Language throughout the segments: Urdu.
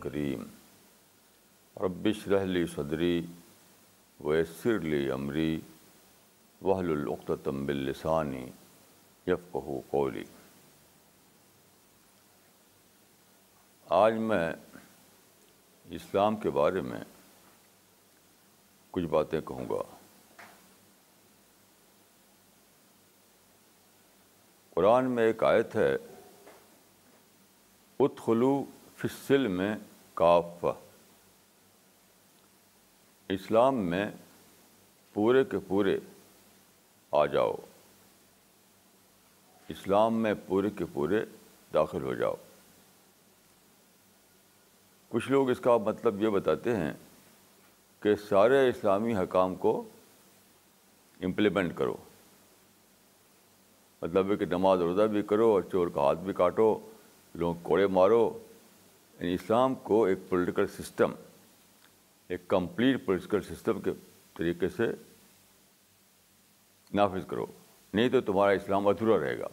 کریم ربش رحلی صدری ویسر لی عمری وحل العقتم باللسانی یفقہ قولی۔ آج میں اسلام کے بارے میں کچھ باتیں کہوں گا۔ قرآن میں ایک آیت ہے، ادخلو فصل میں کافہ۔ اسلام میں پورے کے پورے آ جاؤ۔ اسلام میں پورے کے پورے داخل ہو جاؤ۔ کچھ لوگ اس کا مطلب یہ بتاتے ہیں کہ سارے اسلامی حکام کو امپلیمنٹ کرو۔ مطلب ہے کہ نماز روزہ بھی کرو اور چور کا ہاتھ بھی کاٹو لوگ کوڑے مارو۔ یعنی اسلام کو ایک پولیٹیکل سسٹم ایک کمپلیٹ پولیٹیکل سسٹم کے طریقے سے نافذ کرو۔ نہیں تو تمہارا اسلام ادھورا رہے گا۔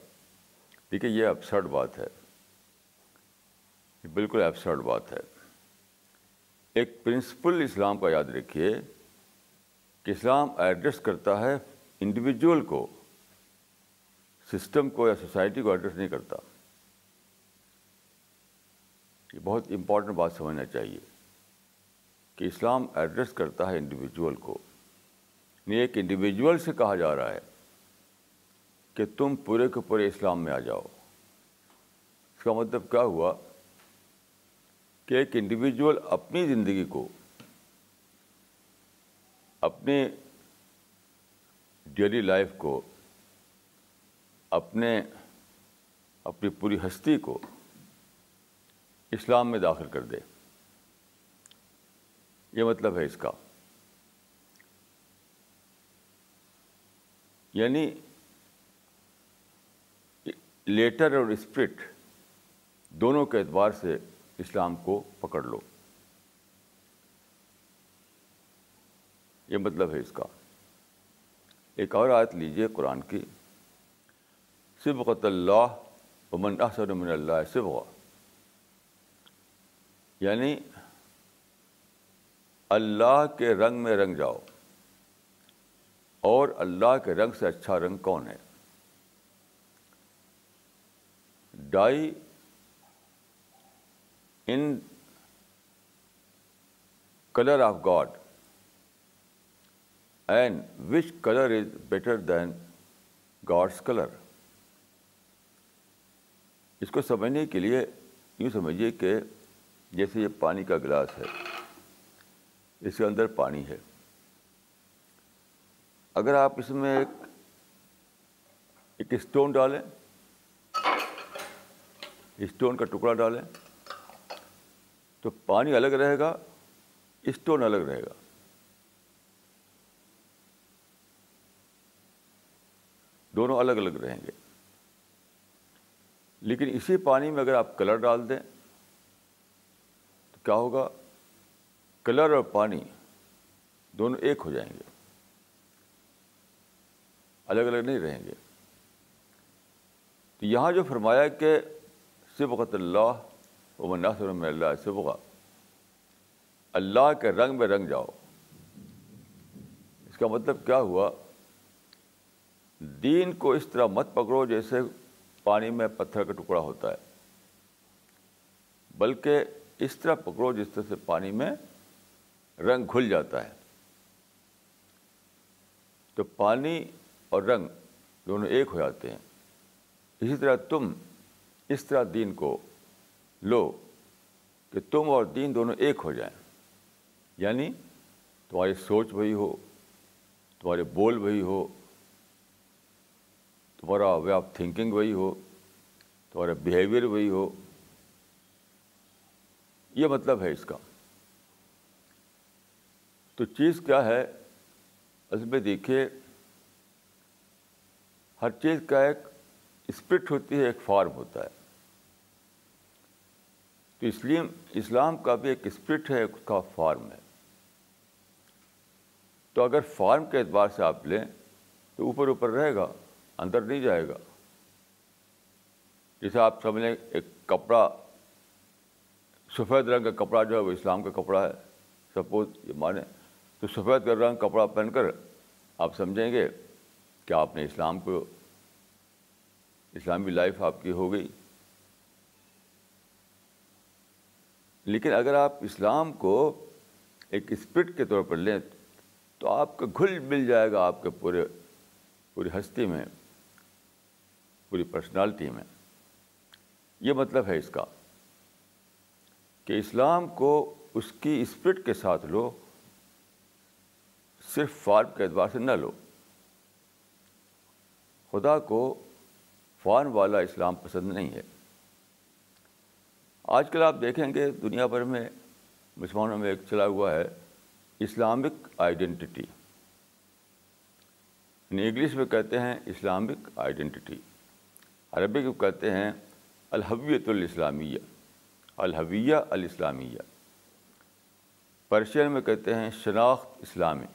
ٹھیک ہے یہ ابسرڈ بات ہے۔ بالکل ایبسرڈ بات ہے۔ ایک پرنسپل اسلام کا یاد رکھیے کہ اسلام ایڈریس کرتا ہے انڈیویجول کو۔ سسٹم کو یا سوسائٹی کو ایڈریس نہیں کرتا۔ یہ بہت امپورٹنٹ بات سمجھنا چاہیے کہ اسلام ایڈریس کرتا ہے انڈیویجول کو۔ نہیں ایک انڈیویجول سے کہا جا رہا ہے کہ تم پورے کے پورے اسلام میں آ جاؤ۔ اس کا مطلب کیا ہوا؟ کہ ایک انڈیویجول اپنی زندگی کو اپنی ڈیلی لائف کو اپنے اپنی پوری ہستی کو اسلام میں داخل کر دے۔ یہ مطلب ہے اس کا۔ یعنی لیٹر اور اسپرٹ دونوں کے اعتبار سے اسلام کو پکڑ لو۔ یہ مطلب ہے اس کا۔ ایک اور آیت لیجیے قرآن کی۔ صبغت اللہ ومن احسن من اللہ صبغ یعنی اللہ کے رنگ میں رنگ جاؤ اور اللہ کے رنگ سے اچھا رنگ کون ہے؟ Dye in colour of God and which colour is better than God's colour اس کو سمجھنے کے لیے یوں سمجھیے کہ جیسے یہ پانی کا گلاس ہے، اس کے اندر پانی ہے۔ اگر آپ اس میں ایک ایک اسٹون ڈالیں، اسٹون کا ٹکڑا ڈالیں، تو پانی الگ رہے گا، اسٹون الگ رہے گا۔ دونوں الگ الگ رہیں گے۔ لیکن اسی پانی میں اگر آپ کلر ڈال دیں، تو کیا ہوگا؟ کلر اور پانی دونوں ایک ہو جائیں گے۔ الگ الگ نہیں رہیں گے۔ تو یہاں جو فرمایا کہ صبغت اللہ و ناصر میں اللہ صبغ، اللہ کے رنگ میں رنگ جاؤ۔ اس کا مطلب کیا ہوا؟ دین کو اس طرح مت پکڑو جیسے پانی میں پتھر کا ٹکڑا ہوتا ہے۔ بلکہ اس طرح پکڑو جس طرح سے پانی میں رنگ کھل جاتا ہے۔ تو پانی اور رنگ دونوں ایک ہو جاتے ہیں، اسی طرح تم اس طرح دین کو لو کہ تم اور دین دونوں ایک ہو جائیں۔ یعنی تمہاری سوچ وہی ہو، تمہارے بول وہی ہو تمہارا وے آف تھنکنگ وہی ہو تمہارا بیہیویئر وہی ہو۔ یہ مطلب ہے اس کا۔ تو چیز کیا ہے؟ اس میں دیکھیے، ہر چیز کا ایک اسپرٹ ہوتی ہے، ایک فارم ہوتا ہے۔ تو اس لیے اسلام کا بھی ایک اسپرٹ ہے اس کا فارم ہے۔ تو اگر فارم کے اعتبار سے آپ لیں، تو اوپر اوپر رہے گا۔ اندر نہیں جائے گا۔ جیسے آپ سمجھ لیں، ایک کپڑا، سفید رنگ کا کپڑا جو ہے، وہ اسلام کا کپڑا ہے۔ سپوز یہ مانیں تو سفید رنگ کپڑا پہن کر آپ سمجھیں گے کہ آپ نے اسلام کو، اسلامی لائف آپ کی ہو گئی۔ لیکن اگر آپ اسلام کو ایک اسپرٹ کے طور پر لیں، تو آپ کا گھل مل جائے گا آپ کے پورے، پوری ہستی میں۔ پوری پرسنالٹی میں۔ یہ مطلب ہے اس کا کہ اسلام کو اس کی اسپرٹ کے ساتھ لو، صرف فارم کے اعتبار سے نہ لو۔ خدا کو فارم والا اسلام پسند نہیں ہے۔ آج کل آپ دیکھیں گے دنیا بھر میں مسلمانوں میں ایک چلا ہوا ہے اسلامک آئیڈینٹی یعنی انگلش میں کہتے ہیں اسلامک آئیڈینٹی عربی کو کہتے ہیں الحویت الاسلامیہ، الحویہ الاسلامیہ۔ پرشین میں کہتے ہیں شناخت اسلامی۔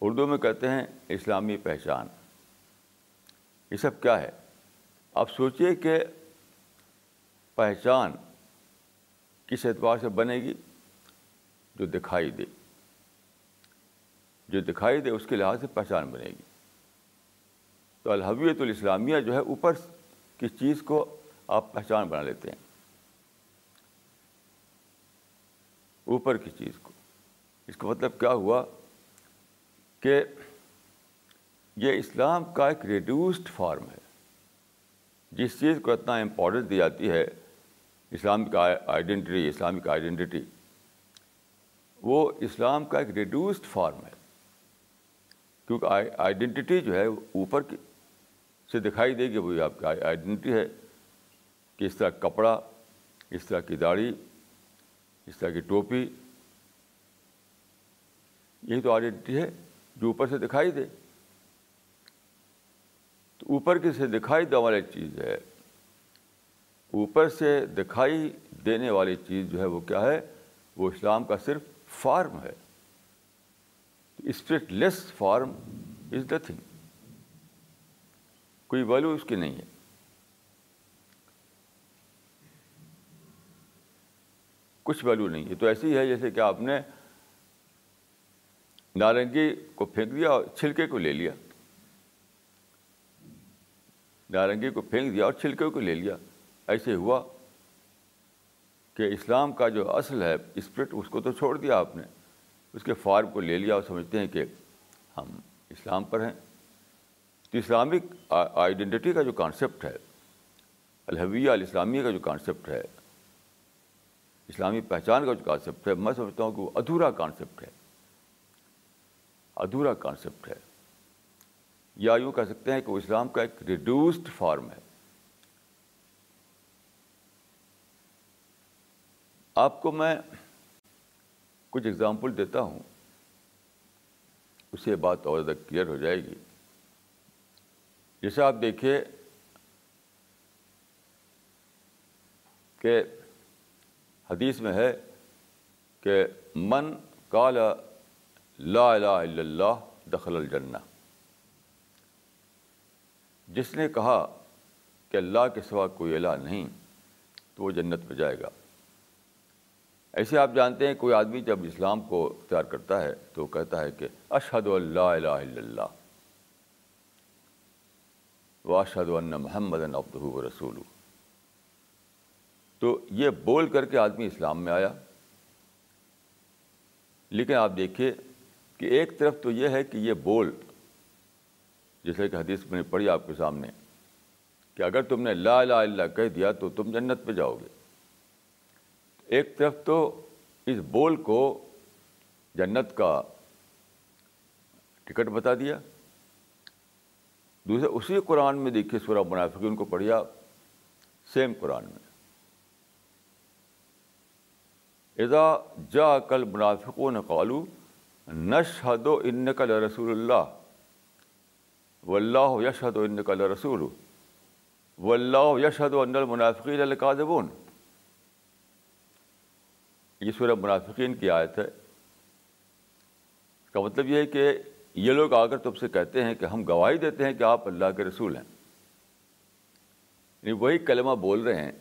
اردو میں کہتے ہیں اسلامی پہچان۔ یہ سب کیا ہے؟ آپ سوچیے کہ پہچان کس اعتبار سے بنے گی؟ جو دکھائی دے۔ جو دکھائی دے، اس کے لحاظ سے پہچان بنے گی۔ تو الحویت الاسلامیہ جو ہے اوپر کی چیز کو آپ پہچان بنا لیتے ہیں۔ اوپر کی چیز کو۔ اس کا مطلب کیا ہوا کہ یہ اسلام کا ایک ریڈیوسڈ فارم ہے۔ جس چیز کو اتنا امپورٹنس دی جاتی ہے اسلامک آئیڈینٹی اسلامک آئیڈینٹی وہ اسلام کا ایک ریڈیوسڈ فارم ہے۔ کیونکہ آئیڈینٹی جو ہے اوپر کی سے دکھائی دے گی وہی آپ کی آئیڈینٹی ہے کہ اس طرح کپڑا، اس طرح کی داڑھی، اس طرح کی ٹوپی، یہی تو آئیڈینٹی ہے جو اوپر سے دکھائی دے۔ تو اوپر کی سے دکھائی دینے والی چیز ہے، اوپر سے دکھائی دینے والی چیز جو ہے وہ کیا ہے؟ وہ اسلام کا صرف فارم ہے۔ Spirit less form is nothing کوئی ویلو اس کی نہیں ہے۔ کچھ ویلو نہیں ہے۔ تو ایسی ہے جیسے کہ آپ نے نارنگی کو پھینک دیا اور چھلکے کو لے لیا۔ نارنگی کو پھینک دیا اور چھلکے کو لے لیا۔ ایسے ہوا کہ اسلام کا جو اصل ہے اسپرٹ اس کو تو چھوڑ دیا آپ نے۔ اس کے فارم کو لے لیا اور سمجھتے ہیں کہ ہم اسلام پر ہیں۔ تو اسلامک آئیڈینٹی کا جو کانسیپٹ ہے، الحویہ الاسلامیہ کا جو کانسیپٹ ہے، اسلامی پہچان کا جو کانسیپٹ ہے، میں سمجھتا ہوں کہ وہ ادھورا کانسیپٹ ہے۔ ادھورا کانسیپٹ ہے۔ یا یوں کہہ سکتے ہیں کہ وہ اسلام کا ایک ریڈیوسڈ فارم ہے۔ آپ کو میں کچھ اگزامپل دیتا ہوں، اس سے بات اور زیادہ کلیئر ہو جائے گی۔ جیسے آپ دیکھیے کہ حدیث میں ہے کہ من کال لا الہ الا اللہ دخل الجنہ۔ جس نے کہا کہ اللہ کے سوا کوئی الہ نہیں، تو وہ جنت میں جائے گا۔ ایسے آپ جانتے ہیں، کوئی آدمی جب اسلام کو اختیار کرتا ہے تو کہتا ہے کہ اشہد اللہ الہ الا اللہ۔ و اشہد محمد و رسول تو یہ بول کر کے آدمی اسلام میں آیا۔ لیکن آپ دیکھیے کہ ایک طرف تو یہ ہے کہ یہ بول، جیسے کہ حدیث میں نے پڑھی آپ کے سامنے، کہ اگر تم نے لا الہ الا کہہ دیا تو تم جنت پہ جاؤ گے۔ ایک طرف تو اس بول کو جنت کا ٹکٹ بتا دیا۔ دوسرے اسی قرآن میں دیکھیے سورہ منافقین کو پڑھیا سیم قرآن میں۔ اذا جا کل منافقوں نے قالو نشہد و ان کل رسول اللہ۔ و اللہ یشہد و ان کل رسول و اللہ یشہد و ان المنافقین القاذبون یہ سورہ منافقین کی آیت ہے۔ اس کا مطلب یہ ہے کہ یہ لوگ آ کر تم سے کہتے ہیں کہ ہم گواہی دیتے ہیں کہ آپ اللہ کے رسول ہیں۔ یعنی وہی کلمہ بول رہے ہیں،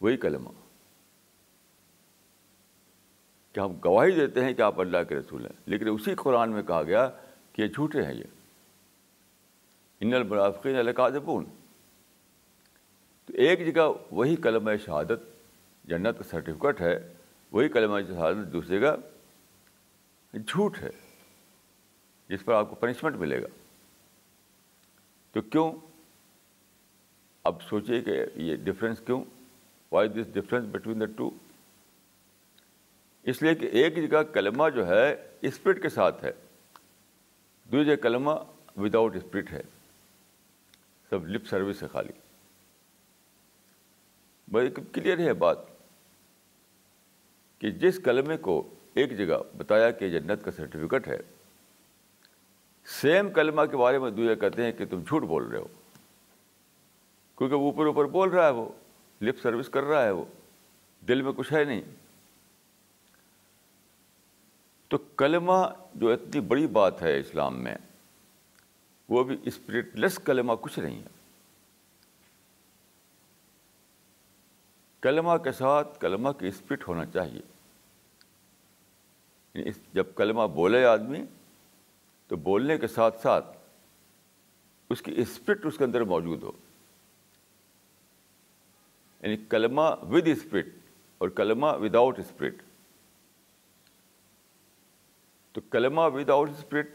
وہی کلمہ۔ کہ ہم گواہی دیتے ہیں کہ آپ اللہ کے رسول ہیں۔ لیکن اسی قرآن میں کہا گیا کہ یہ جھوٹے ہیں یہ۔ ان المرافقین القاذبون تو ایک جگہ وہی کلمہ شہادت، جنت کا سرٹیفکیٹ ہے، وہی کلمہ شہادت، دوسری جگہ جھوٹ ہے۔ جس پر آپ کو پنشمنٹ ملے گا۔ تو کیوں؟ اب سوچیے کہ یہ ڈفرینس کیوں؟ Why this difference between the two اس لیے کہ ایک جگہ کلمہ جو ہے اسپرٹ کے ساتھ ہے دوسری جگہ کلمہ وداؤٹ اسپرٹ ہے۔ سب لپ سروس ہے خالی۔ بڑی کلیئر ہے بات کہ جس کلمے کو ایک جگہ بتایا کہ جنت کا سرٹیفکیٹ ہے سیم کلمہ کے بارے میں دوسرے کہتے ہیں کہ تم جھوٹ بول رہے ہو۔ کیونکہ وہ اوپر اوپر بول رہا ہے وہ، لپ سروس کر رہا ہے وہ، دل میں کچھ ہے نہیں۔ تو کلمہ جو اتنی بڑی بات ہے اسلام میں، وہ بھی اسپرٹ لیس کلمہ کچھ نہیں ہے۔ کلمہ کے ساتھ کلمہ کی اسپرٹ ہونا چاہیے۔ یعنی جب کلمہ بولے آدمی تو بولنے کے ساتھ ساتھ اس کی اسپرٹ اس کے اندر موجود ہو۔ یعنی کلمہ ود اسپرٹ اور کلمہ وداؤٹ اسپرٹ تو کلمہ وداؤٹ اسپرٹ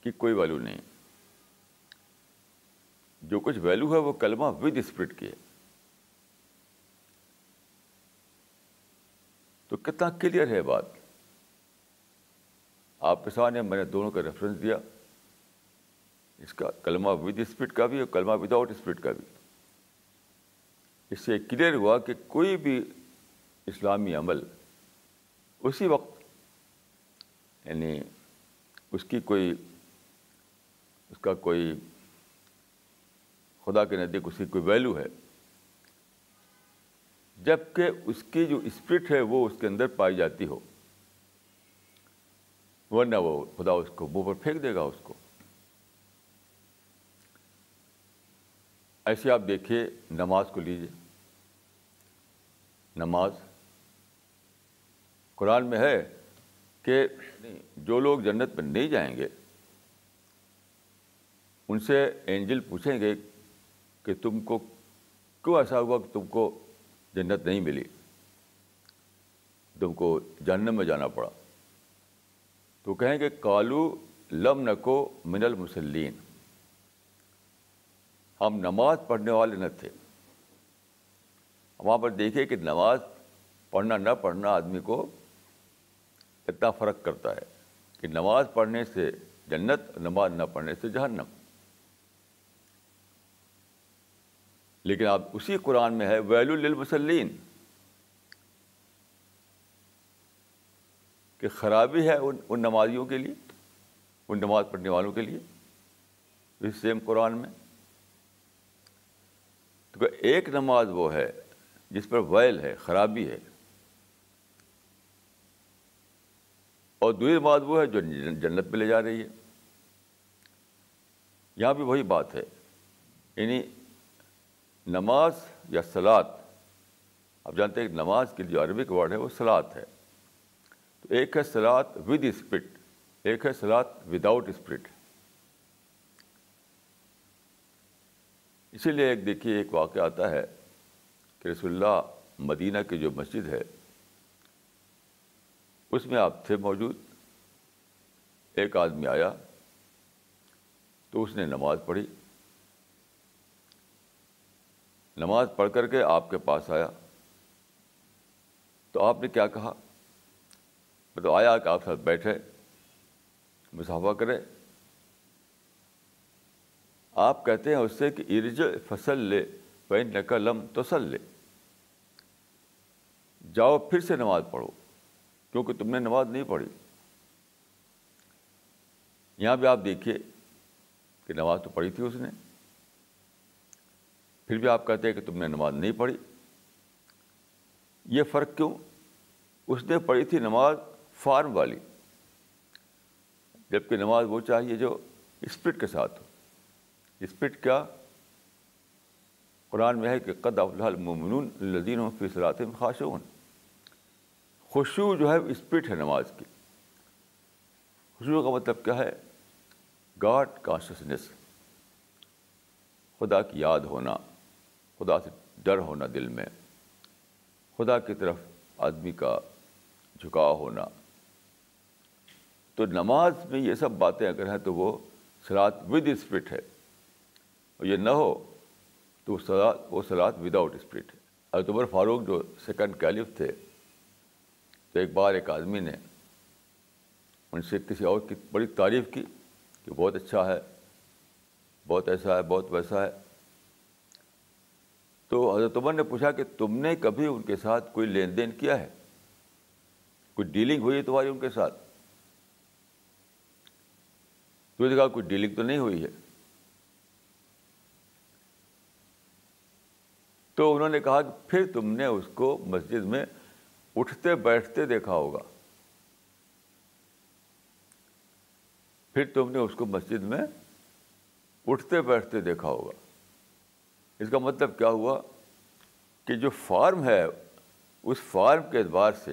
کی کوئی ویلو نہیں۔ جو کچھ ویلو ہے وہ کلمہ ود اسپرٹ کی ہے۔ تو کتنا کلیئر ہے بات؟ آپ کے سامنے میں نے دونوں کا ریفرنس دیا۔ اس کا کلمہ ود اسپرٹ کا بھی اور کلمہ وداؤٹ اسپرٹ کا بھی۔ اس سے کلیئر ہوا کہ کوئی بھی اسلامی عمل اسی وقت یعنی اس کی کوئی، اس کا کوئی خدا کے نزدیک اس کی کوئی ویلو ہے۔ جبکہ اس کی جو اسپرٹ ہے وہ اس کے اندر پائی جاتی ہو۔ ورنہ وہ خدا اس کو منہ پر پھینک دے گا اس کو ایسے آپ دیکھیے نماز کو لیجیے نماز قرآن میں ہے کہ جو لوگ جنت میں نہیں جائیں گے ان سے اینجل پوچھیں گے کہ تم کو کیوں ایسا ہوا کہ تم کو جنت نہیں ملی تم کو جہنم میں جانا پڑا تو کہیں کہ کالو لم نکو من المسلین ہم نماز پڑھنے والے نہ تھے۔ وہاں پر دیکھیے کہ نماز پڑھنا نہ پڑھنا آدمی کو اتنا فرق کرتا ہے کہ نماز پڑھنے سے جنت نماز نہ پڑھنے سے جہنم۔ لیکن آپ اسی قرآن میں ہے ویلو للمسلین۔ کہ خرابی ہے ان ان نمازیوں کے لیے، ان نماز پڑھنے والوں کے لیے، اس سیم قرآن میں۔ تو ایک نماز وہ ہے جس پر ویل ہے، خرابی ہے۔ اور دوسری نماز وہ ہے جو جنت پہ لے جا رہی ہے۔ یہاں بھی وہی بات ہے۔ یعنی نماز یا سلاد آپ جانتے ہیں کہ نماز کی جو عربک ورڈ ہے وہ سلاد ہے۔ تو ایک ہے سلاد ود اسپرٹ ایک ہے سلاد وداؤٹ اسپرٹ اسی لیے ایک دیکھیے، ایک واقعہ آتا ہے کہ رسول اللہ مدینہ کی جو مسجد ہے، اس میں آپ تھے موجود، ایک آدمی آیا تو اس نے نماز پڑھی۔ نماز پڑھ کر کے آپ کے پاس آیا۔ تو آپ نے کیا کہا؟ تو آیا کہ آپ ساتھ بیٹھے مسافہ کرے آپ کہتے ہیں اس سے کہ ارج فصل لے پین نقلم تسل لے جاؤ پھر سے نماز پڑھو، کیونکہ تم نے نماز نہیں پڑھی۔ یہاں بھی آپ دیکھیے کہ نماز تو پڑھی تھی اس نے۔ پھر بھی آپ کہتے ہیں کہ تم نے نماز نہیں پڑھی۔ یہ فرق کیوں؟ اس نے پڑھی تھی نماز فارم والی۔ جبکہ نماز وہ چاہیے جو اسپرٹ کے ساتھ ہو۔ اسپرٹ کیا؟ قرآن میں ہے کہ قد افلاح المومنون الدین فی صلاط خاشون خوشو جو ہے اسپرٹ ہے نماز کی۔ خوشبو کا مطلب کیا ہے؟ God consciousness. خدا کی یاد ہونا، خدا سے ڈر ہونا دل میں۔ خدا کی طرف آدمی کا جھکاؤ ہونا۔ تو نماز میں یہ سب باتیں اگر ہیں تو وہ سلاد ود اسپرٹ ہے۔ اور یہ نہ ہو تو وہ سلاد وہ سلاد وداؤٹ اسپرٹ ہے۔ اکتوبر فاروق جو سیکنڈ کیلف تھے، تو ایک بار ایک آدمی نے ان سے کسی اور کی بڑی تعریف کی کہ بہت اچھا ہے، بہت ایسا ہے، بہت ویسا ہے۔ تو حضرت عمر نے پوچھا کہ تم نے کبھی ان کے ساتھ کوئی لین دین کیا ہے؟ کوئی ڈیلنگ ہوئی ہے تمہاری ان کے ساتھ؟ تو نے کہا کوئی ڈیلنگ تو نہیں ہوئی ہے۔ تو انہوں نے کہا کہ پھر تم نے اس کو مسجد میں اٹھتے بیٹھتے دیکھا ہوگا۔ پھر تم نے اس کو مسجد میں اٹھتے بیٹھتے دیکھا ہوگا۔ اس کا مطلب کیا ہوا؟ کہ جو فارم ہے، اس فارم کے اعتبار سے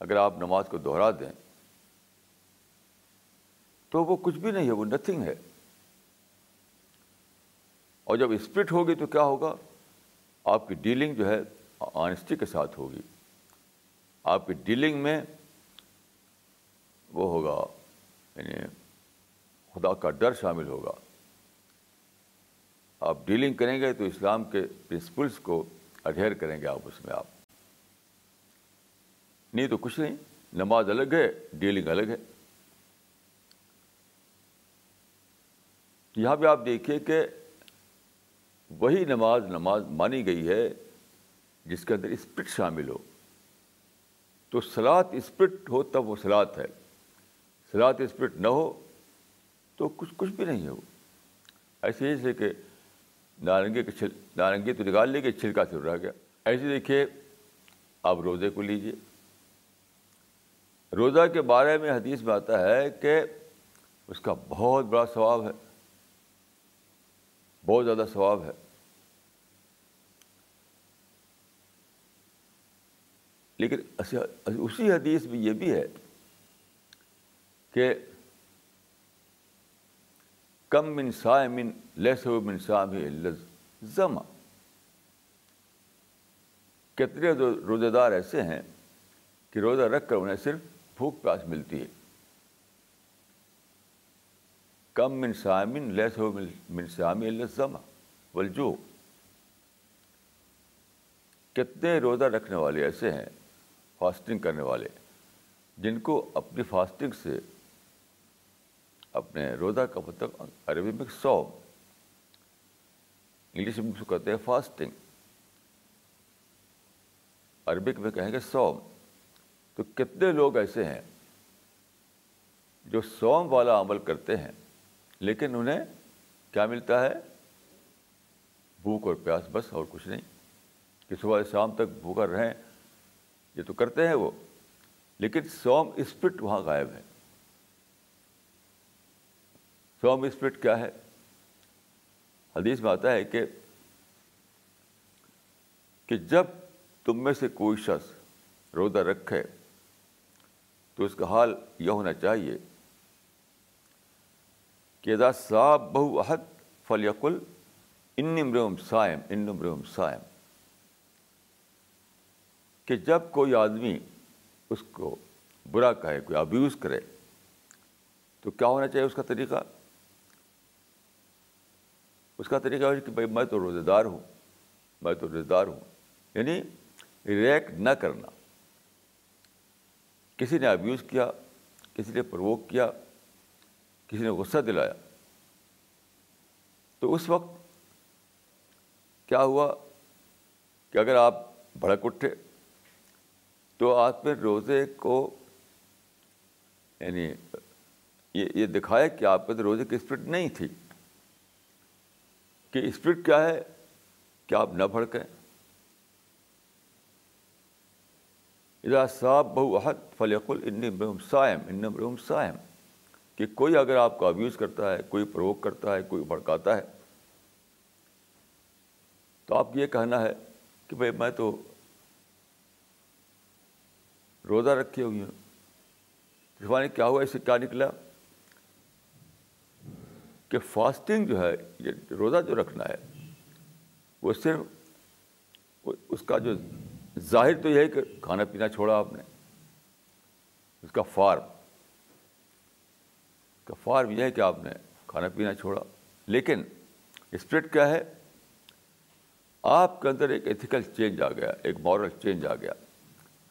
اگر آپ نماز کو دہرا دیں تو وہ کچھ بھی نہیں ہے، وہ نتھنگ ہے۔ اور جب اسپرٹ ہوگی تو کیا ہوگا؟ آپ کی ڈیلنگ جو ہے آنےسٹی کے ساتھ ہوگی۔ آپ کی ڈیلنگ میں وہ ہوگا یعنی خدا کا ڈر شامل ہوگا۔ آپ ڈیلنگ کریں گے تو اسلام کے پرنسپلس کو اڈھیر کریں گے آپ اس میں آپ۔ نہیں تو کچھ نہیں، نماز الگ ہے ڈیلنگ الگ ہے۔ یہاں پہ آپ دیکھیے کہ وہی نماز نماز مانی گئی ہے جس کے اندر اسپرٹ شامل ہو۔ تو سلاد اسپرٹ ہو تب وہ سلاد ہے۔ سلاد اسپرٹ نہ ہو تو کچھ کچھ بھی نہیں ہے وہ ایسے جیسے کہ نارنگی کے چھل نارنگی تو نکال لی کہ چھلکا چھل رہ گیا۔ ایسے دیکھیے، آپ روزے کو لیجیے روزہ کے بارے میں حدیث میں آتا ہے کہ اس کا بہت بڑا ثواب ہے۔ بہت زیادہ ثواب ہے۔ لیکن اسی حدیث میں یہ بھی ہے کہ کم من سائمن لیس من سام زما کتنے روزے دار ایسے ہیں کہ روزہ رکھ کر انہیں صرف بھوک پیاس ملتی ہے۔ کم من سامن لیس ہو من سامی زما ولجو کتنے روزہ رکھنے والے ایسے ہیں فاسٹنگ کرنے والے، جن کو اپنی فاسٹنگ سے اپنے روزہ کا مطلب عربی میں سو انگلش میں اس کو کہتے ہیں فاسٹنگ عربک میں کہیں گے سوم تو کتنے لوگ ایسے ہیں جو سوم والا عمل کرتے ہیں لیکن انہیں کیا ملتا ہے؟ بھوک اور پیاس بس اور کچھ نہیں۔ کہ صبح شام تک بھوکا رہیں، یہ تو کرتے ہیں وہ۔ لیکن سوم اسپرٹ وہاں غائب ہے۔ سوم اسپرٹ کیا ہے؟ حدیث میں آتا ہے کہ کہ جب تم میں سے کوئی شخص روزہ رکھے تو اس کا حال یہ ہونا چاہیے کہ ادا صاحب بہو عہد فلیقل ان سائم ان سائم کہ جب کوئی آدمی اس کو برا کہے، کوئی ابیوز کرے، تو کیا ہونا چاہیے اس کا طریقہ؟ اس کا طریقہ ہے کہ بھائی میں تو روزے دار ہوں، میں تو روزے دار ہوں۔ یعنی ریئیکٹ نہ کرنا۔ کسی نے ابیوز کیا، کسی نے پروک کیا کسی نے غصہ دلایا۔ تو اس وقت کیا ہوا کہ اگر آپ بھڑک اٹھے تو آپ میں روزے کو یعنی یہ یہ دکھایا کہ آپ کے تو روزے کی اسپرٹ نہیں تھی۔ کہ اسپرٹ کیا ہے؟ کہ آپ نہ بھڑکیں۔ اذا صاحب بہو عہد فلیق الم سائم ان سائم کہ کوئی اگر آپ کو ابیوز کرتا ہے، کوئی پروک کرتا ہے، کوئی بھڑکاتا ہے، تو آپ یہ کہنا ہے کہ بھائی میں تو روزہ رکھے ہوئی ہوں۔ زبان کیا ہوا اس سے؟ کیا نکلا؟ کہ فاسٹنگ جو ہے، یہ روزہ جو رکھنا ہے، وہ صرف اس کا جو ظاہر تو یہ ہے کہ کھانا پینا چھوڑا آپ نے، اس کا فارم کا فارم یہ ہے کہ آپ نے کھانا پینا چھوڑا۔ لیکن اسپرٹ کیا ہے؟ آپ کے اندر ایک ایتھیکل چینج آ گیا، ایک مورل چینج آ گیا۔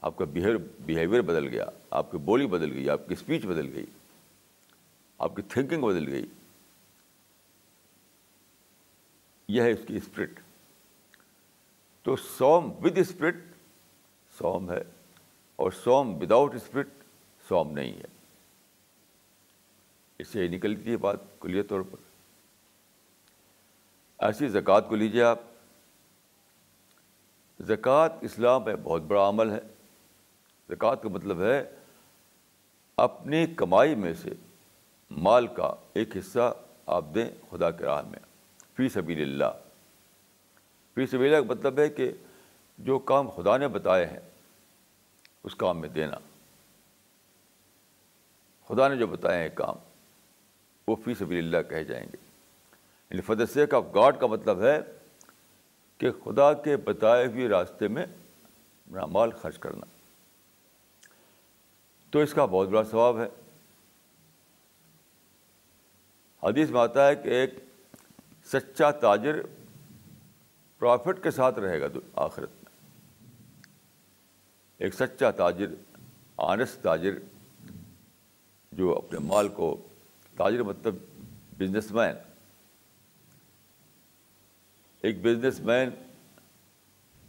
آپ کا بیہیویئر بیہیویئر بدل گیا، آپ کی بولی بدل گئی، آپ کی اسپیچ بدل گئی، آپ کی تھنکنگ بدل گئی۔ یہ ہے اس کی اسپرٹ۔ تو سوم ود اسپرٹ سوم ہے اور سوم وداؤٹ اسپرٹ سوم نہیں ہے۔ اس سے نکلتی ہے بات کلیہ طور پر۔ ایسی زکوٰۃ کو لیجیے آپ۔ زکوٰۃ اسلام میں بہت بڑا عمل ہے۔ زکوٰۃ کا مطلب ہے اپنی کمائی میں سے مال کا ایک حصہ آپ دیں خدا کے راہ میں۔ فی سبیل اللہ۔ فی سبیل اللہ کا مطلب ہے کہ جو کام خدا نے بتائے ہیں، اس کام میں دینا۔ خدا نے جو بتائے ہیں کام۔ وہ فی سبیل اللہ کہے جائیں گے۔ یعنی فدسیک آف گاڈ کا مطلب ہے کہ خدا کے بتائے ہوئے راستے میں اپنا مال خرچ کرنا۔ تو اس کا بہت بڑا ثواب ہے۔ حدیث میں آتا ہے کہ ایک سچا تاجر پرافٹ کے ساتھ رہے گا آخرت میں۔ ایک سچا تاجر آنےسٹ تاجر جو اپنے مال کو تاجر مطلب بزنس مین ایک بزنس مین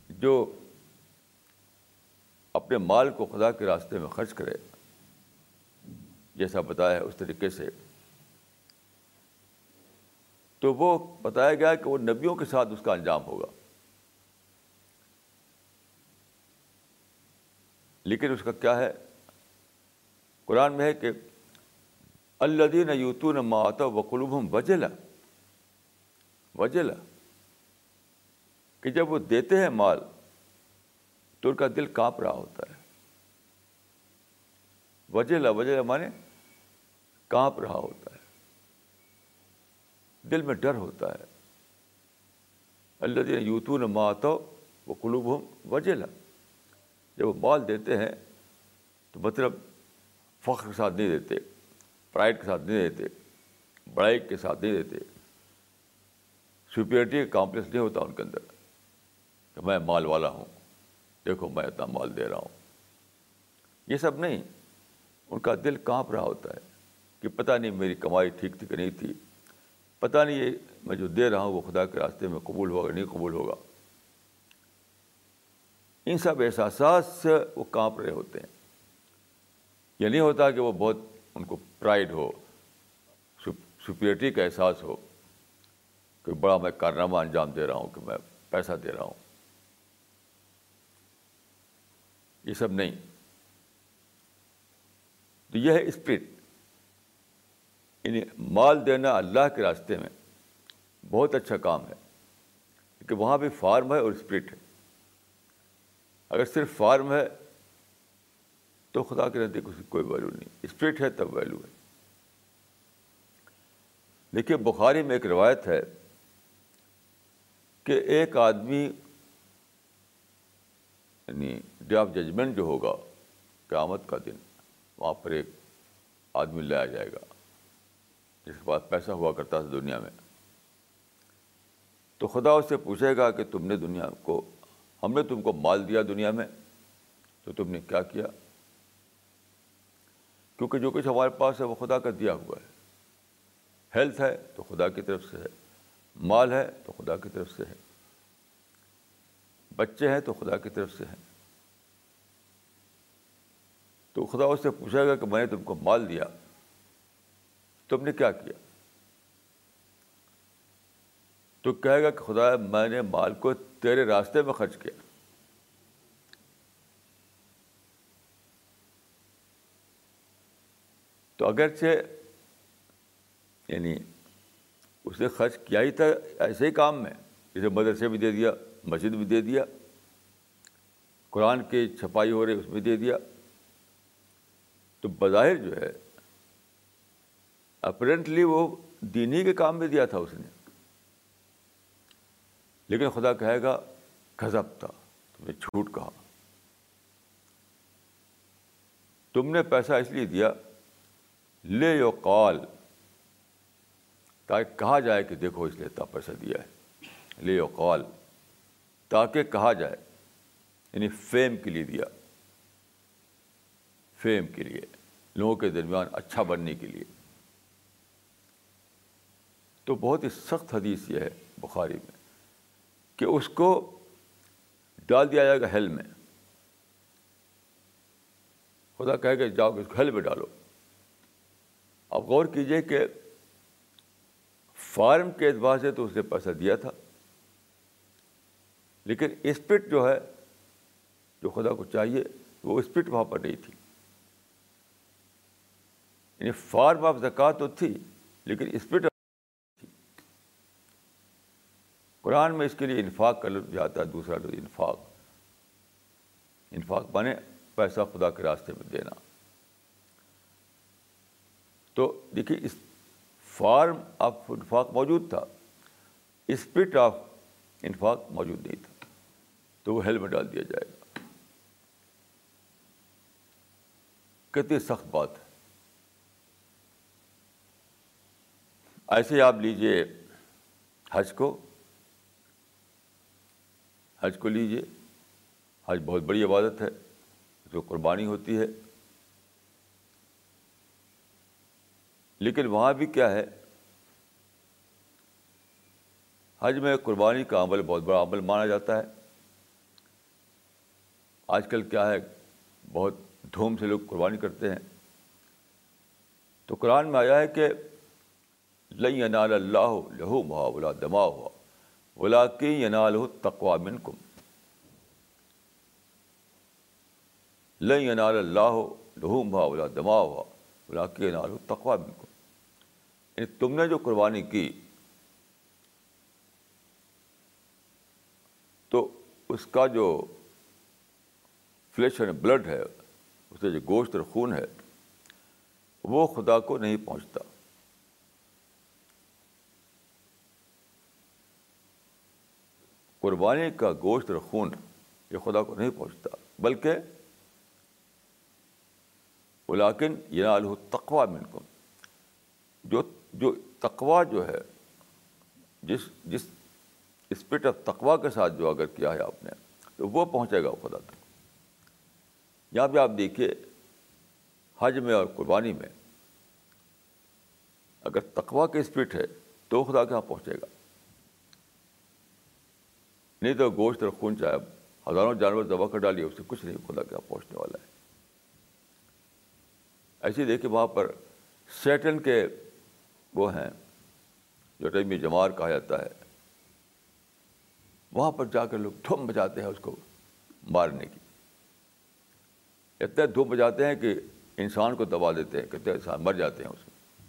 جو اپنے مال کو خدا کے راستے میں خرچ کرے، جیسا بتایا ہے اس طریقے سے۔ تو وہ بتایا گیا کہ وہ نبیوں کے ساتھ اس کا انجام ہوگا۔ لیکن اس کا کیا ہے؟ قرآن میں ہے کہ اللہ یوتون ماتا وقلوب وجلا وجلا کہ جب وہ دیتے ہیں مال، تو ان کا دل کانپ رہا ہوتا ہے۔ وجلا وجلا مانے کانپ رہا ہوتا ہے۔ دل میں ڈر ہوتا ہے۔ اللہ دین یوتون ماتو وہ قلوب ہوں وجلا جب وہ مال دیتے ہیں، تو مطلب فخر کے ساتھ نہیں دیتے۔ پرائڈ کے ساتھ نہیں دیتے بڑائی کے ساتھ نہیں دیتے سپیرٹی کا کامپلیکس نہیں ہوتا ان کے اندر کہ میں مال والا ہوں، دیکھو میں اتنا مال دے رہا ہوں۔ یہ سب نہیں، ان کا دل کانپ رہا ہوتا ہے کہ پتہ نہیں میری کمائی ٹھیک تھی کہ نہیں تھی۔ پتہ نہیں یہ میں جو دے رہا ہوں وہ خدا کے راستے میں قبول ہوگا نہیں قبول ہوگا۔ ان سب احساسات سے وہ کانپ رہے ہوتے ہیں۔ یہ نہیں ہوتا کہ وہ بہت ان کو پرائڈ ہو سپیرٹی کا احساس ہو کہ بڑا میں کارنامہ انجام دے رہا ہوں، کہ میں پیسہ دے رہا ہوں۔ یہ سب نہیں۔ تو یہ ہے اسپرٹ یعنی مال دینا اللہ کے راستے میں بہت اچھا کام ہے، کیونکہ وہاں بھی فارم ہے اور اسپرٹ ہے۔ اگر صرف فارم ہے تو خدا کے نزدیک اس کی کوئی ویلو نہیں۔ اسپرٹ ہے تب ویلو ہے۔ دیکھیے، بخاری میں ایک روایت ہے کہ ایک آدمی یعنی ڈے آف ججمنٹ جو ہوگا، قیامت کا دن، وہاں پر ایک آدمی لایا جائے گا۔ جس کے پاس پیسہ ہوا کرتا تھا دنیا میں۔ تو خدا اس سے پوچھے گا کہ تم نے دنیا کو، ہم نے تم کو مال دیا دنیا میں، تو تم نے کیا کیا؟ کیونکہ جو کچھ ہمارے پاس ہے وہ خدا کا دیا ہوا ہے۔ ہیلتھ ہے تو خدا کی طرف سے ہے۔ مال ہے تو خدا کی طرف سے ہے۔ بچے ہیں تو خدا کی طرف سے ہیں۔ تو خدا اس سے پوچھے گا کہ میں نے تم کو مال دیا۔ تم نے کیا کیا؟ تو کہے گا کہ خدا میں نے مال کو تیرے راستے میں خرچ کیا۔ تو اگرچہ یعنی اس نے خرچ کیا ہی تھا ایسے ہی کام میں جیسے مدرسے بھی دے دیا، مسجد بھی دے دیا، قرآن کی چھپائی ہو رہی اس میں دے دیا۔ تو بظاہر جو ہے اپرنٹلی وہ دینی کے کام میں دیا تھا اس نے۔ لیکن خدا کہے گا گزب تھا، تم نے جھوٹ کہا۔ تم نے پیسہ اس لیے دیا لے یو کال تاکہ کہا جائے کہ دیکھو اس لیے اتنا پیسہ دیا ہے۔ لے یو کال تاکہ کہا جائے یعنی فیم کے لیے دیا۔ فیم کے لیے، لوگوں کے درمیان اچھا بننے کے لیے۔ تو بہت ہی سخت حدیث یہ ہے بخاری میں کہ اس کو ڈال دیا جائے گا ہیل میں۔ خدا کہے کہ جاؤ اس کو ہیل میں ڈالو۔ آپ غور کیجیے کہ فارم کے اعتبار سے تو اس نے پیسہ دیا تھا، لیکن اسپرٹ جو ہے، جو خدا کو چاہیے، وہ اسپرٹ وہاں پر نہیں تھی۔ یعنی فارم آف زکوٰۃ تو تھی، لیکن اسپرٹ تھی۔ قرآن میں اس کے لیے انفاق کر جاتا ہے، دوسرا تو انفاق۔ انفاق بنے پیسہ خدا کے راستے میں دینا۔ تو دیکھیے اس فارم آف انفاق موجود تھا اسپرٹ آف انفاق موجود نہیں تھا، تو وہ ہیل میں ڈال دیا جائے گا۔ کتنی سخت بات ہے۔ ایسے ہی آپ لیجیے حج کو۔ حج کو لیجیے حج بہت بڑی عبادت ہے جو قربانی ہوتی ہے۔ لیکن وہاں بھی کیا ہے؟ حج میں قربانی کا عمل بہت بڑا عمل مانا جاتا ہے۔ آج کل کیا ہے؟ بہت دھوم سے لوگ قربانی کرتے ہیں۔ تو قرآن میں آیا ہے کہ لئی انال اللہ لہو مہا بلا دما ہوا بلا کی ینال ہو تقوا من کم لئی انال اللہ لہو مہا بلا دما ہوا بلا کی ینال ہو تقوا من کم یعنی تم نے جو قربانی کی تو اس کا جو فلیش اینڈ بلڈ ہے، اس کا جو گوشت اور خون ہے، وہ خدا کو نہیں پہنچتا۔ قربانی کا گوشت اور خون یہ خدا کو نہیں پہنچتا، بلکہ ولاکن ینال تقوا من کو جو جو تقوا جو ہے، جس جس اسپرٹ آف تقوا کے ساتھ جو اگر کیا ہے آپ نے، تو وہ پہنچے گا خدا تک۔ یہاں پہ آپ دیکھیے، حج میں اور قربانی میں اگر تقوا کے اسپرٹ ہے، تو خدا کے یہاں پہنچے گا؟ نہیں تو گوشت اور خون چاہے، ہزاروں جانور دبا کر ڈالیے، اس سے کچھ نہیں، خدا کے یہاں پہنچنے والا ہے۔ ایسے دیکھیے وہاں پر سیٹن کے وہ ہیں جو ٹائم جمار کہا جاتا ہے۔ وہاں پر جا کر لوگ دھوم بجاتے ہیں اس کو مارنے کی۔ اتنے دھوم بجاتے ہیں کہ انسان کو دبا دیتے ہیں کتنے انسان مر جاتے ہیں اس میں۔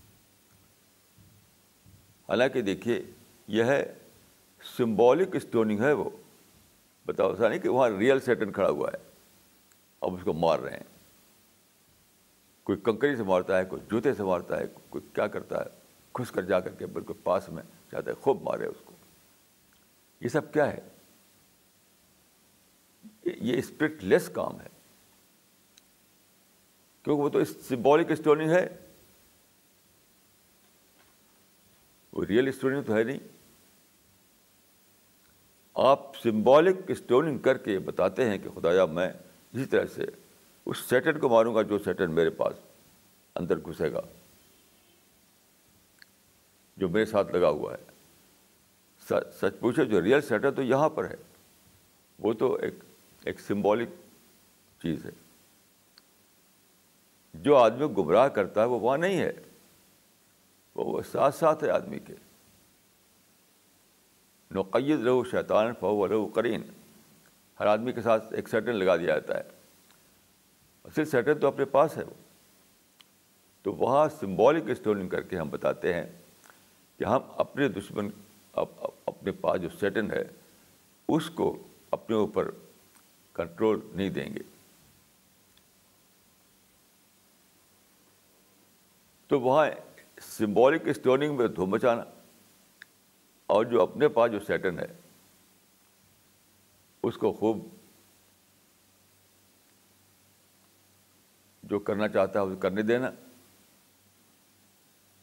حالانکہ دیکھیے، یہ ہے سمبولک اسٹوننگ ہے وہ۔ بتاؤ، ایسا نہیں کہ وہاں ریئل سیٹن کھڑا ہوا ہے، اب اس کو مار رہے ہیں۔ کوئی کنکری سے مارتا ہے، کوئی جوتے سے مارتا ہے، کوئی کیا کرتا ہے؟ کھس کر جا کر کے بالکل پاس میں جاتا ہے، خوب مارے اس کو۔ یہ سب کیا ہے؟ یہ اسپرٹ لیس کام ہے۔ کیونکہ وہ تو سمبولک اسٹوننگ ہے۔ وہ ریئل اسٹوننگ تو ہے نہیں۔ آپ سمبولک اسٹوننگ کر کے بتاتے ہیں کہ خدایا، میں اسی طرح سے اس سیٹن کو ماروں گا جو سیٹن میرے پاس اندر گھسے گا۔ جو میرے ساتھ لگا ہوا ہے۔ سچ پوچھے جو ریئل سیٹر تو یہاں پر ہے۔ وہ تو ایک ایک سمبولک چیز ہے۔ جو آدمی گمراہ کرتا ہے وہ وہاں نہیں ہے۔ وہ ساتھ ساتھ ہے آدمی کے۔ نقید رہو شیطان فو رہو کرین ہر آدمی کے ساتھ ایک سیٹن لگا دیا جاتا ہے۔ صرف سیٹن تو اپنے پاس ہے وہ۔ تو وہاں سمبولک اسٹوننگ کر کے ہم بتاتے ہیں۔ کہ ہم اپنے دشمن اپنے پاس جو سیٹن ہے، اس کو اپنے اوپر کنٹرول نہیں دیں گے۔ تو وہاں سمبولک اسٹوننگ میں دھوم مچانا اور جو اپنے پاس جو سیٹن ہے، اس کو خوب جو کرنا چاہتا ہے اسے کرنے دینا۔